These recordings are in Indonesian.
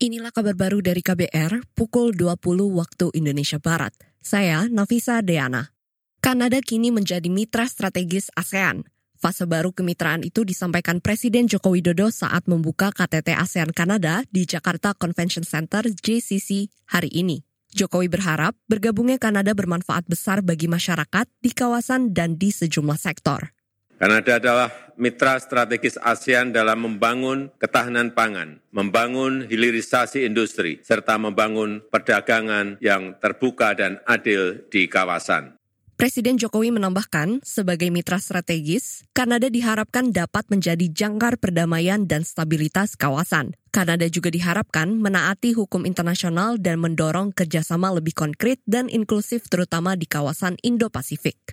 Inilah kabar baru dari KBR pukul 20 waktu Indonesia Barat. Saya Nafisa Deana. Kanada kini menjadi mitra strategis ASEAN. Fase baru kemitraan itu disampaikan Presiden Joko Widodo saat membuka KTT ASEAN Kanada di Jakarta Convention Center JCC hari ini. Jokowi berharap bergabungnya Kanada bermanfaat besar bagi masyarakat di kawasan dan di sejumlah sektor. Kanada adalah mitra strategis ASEAN dalam membangun ketahanan pangan, membangun hilirisasi industri, serta membangun perdagangan yang terbuka dan adil di kawasan. Presiden Jokowi menambahkan, sebagai mitra strategis, Kanada diharapkan dapat menjadi jangkar perdamaian dan stabilitas kawasan. Kanada juga diharapkan menaati hukum internasional dan mendorong kerjasama lebih konkret dan inklusif terutama di kawasan Indo-Pasifik.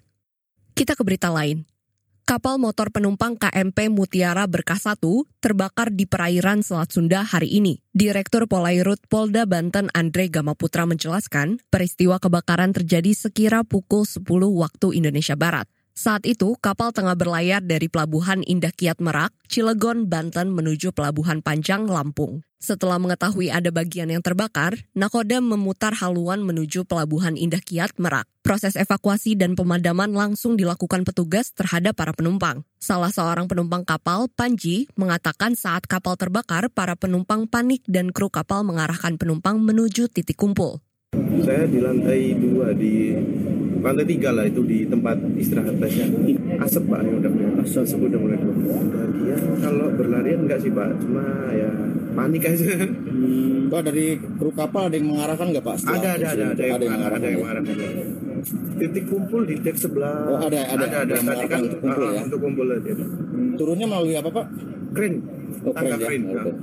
Kita ke berita lain. Kapal motor penumpang KMP Mutiara Berkah 1 terbakar di perairan Selat Sunda hari ini. Direktur Polairut Polda Banten Andre Gamaputra menjelaskan, peristiwa kebakaran terjadi sekira pukul 10 waktu Indonesia Barat. Saat itu, kapal tengah berlayar dari Pelabuhan Indah Kiat Merak, Cilegon, Banten menuju Pelabuhan Panjang, Lampung. Setelah mengetahui ada bagian yang terbakar, Nakodam memutar haluan menuju Pelabuhan Indah Kiat, Merak. Proses evakuasi dan pemadaman langsung dilakukan petugas terhadap para penumpang. Salah seorang penumpang kapal, Panji, mengatakan saat kapal terbakar, para penumpang panik dan kru kapal mengarahkan penumpang menuju titik kumpul. Saya di lantai dua di lantai tiga lah itu di tempat istirahat tasnya asap pak yang udah mulai asap, asap udah mulai keluar. Dia kalau berlarian enggak sih pak? Cuma ya panik aja. Hmm, Pak dari kru kapal ada yang mengarahkan nggak pak? Ada ada ada ada, yang, mengarahkan, ada yang mengarahkan titik kumpul di dek sebelah. Oh ada ada. Ada, ada, ada. Tadi kan untuk kumpul uh, ya? untuk kumpul aja hmm, turunnya melalui apa pak? Kren. Oh, kren, ya. kren okay.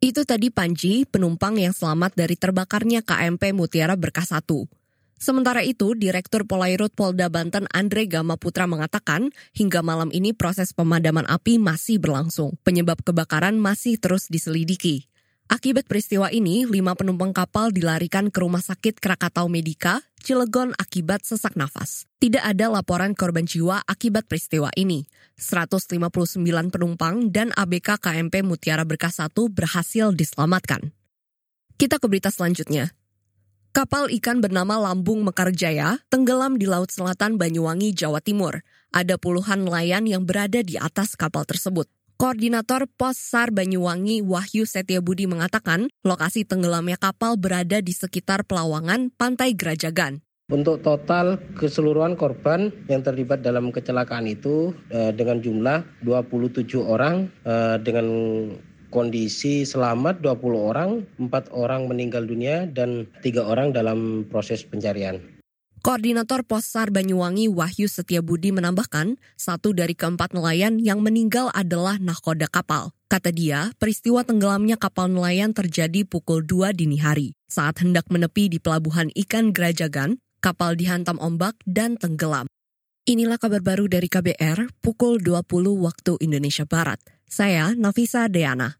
Itu tadi Panji, penumpang yang selamat dari terbakarnya KMP Mutiara Berkah 1. Sementara itu, Direktur Polairut Polda Banten Andre Gama Putra mengatakan, hingga malam ini proses pemadaman api masih berlangsung. Penyebab kebakaran masih terus diselidiki. Akibat peristiwa ini, lima penumpang kapal dilarikan ke Rumah Sakit Krakatau Medika, Cilegon akibat sesak nafas. Tidak ada laporan korban jiwa akibat peristiwa ini. 159 penumpang dan ABK KMP Mutiara Berkah 1 berhasil diselamatkan. Kita ke berita selanjutnya. Kapal ikan bernama Lambung Mekarjaya tenggelam di Laut Selatan Banyuwangi, Jawa Timur. Ada puluhan nelayan yang berada di atas kapal tersebut. Koordinator Pos SAR Banyuwangi Wahyu Setiabudi mengatakan lokasi tenggelamnya kapal berada di sekitar Pelawangan, Pantai Gerajagan. Untuk total keseluruhan korban yang terlibat dalam kecelakaan itu eh, dengan jumlah 27 orang eh, dengan kondisi selamat 20 orang, 4 orang meninggal dunia dan 3 orang dalam proses pencarian. Koordinator Posar Banyuwangi Wahyu Setiabudi menambahkan, satu dari keempat nelayan yang meninggal adalah nahkoda kapal. Kata dia, peristiwa tenggelamnya kapal nelayan terjadi pukul 2 dini hari. Saat hendak menepi di pelabuhan ikan Gerajagan, kapal dihantam ombak dan tenggelam. Inilah kabar baru dari KBR pukul 20 waktu Indonesia Barat. Saya Nafisa Deana.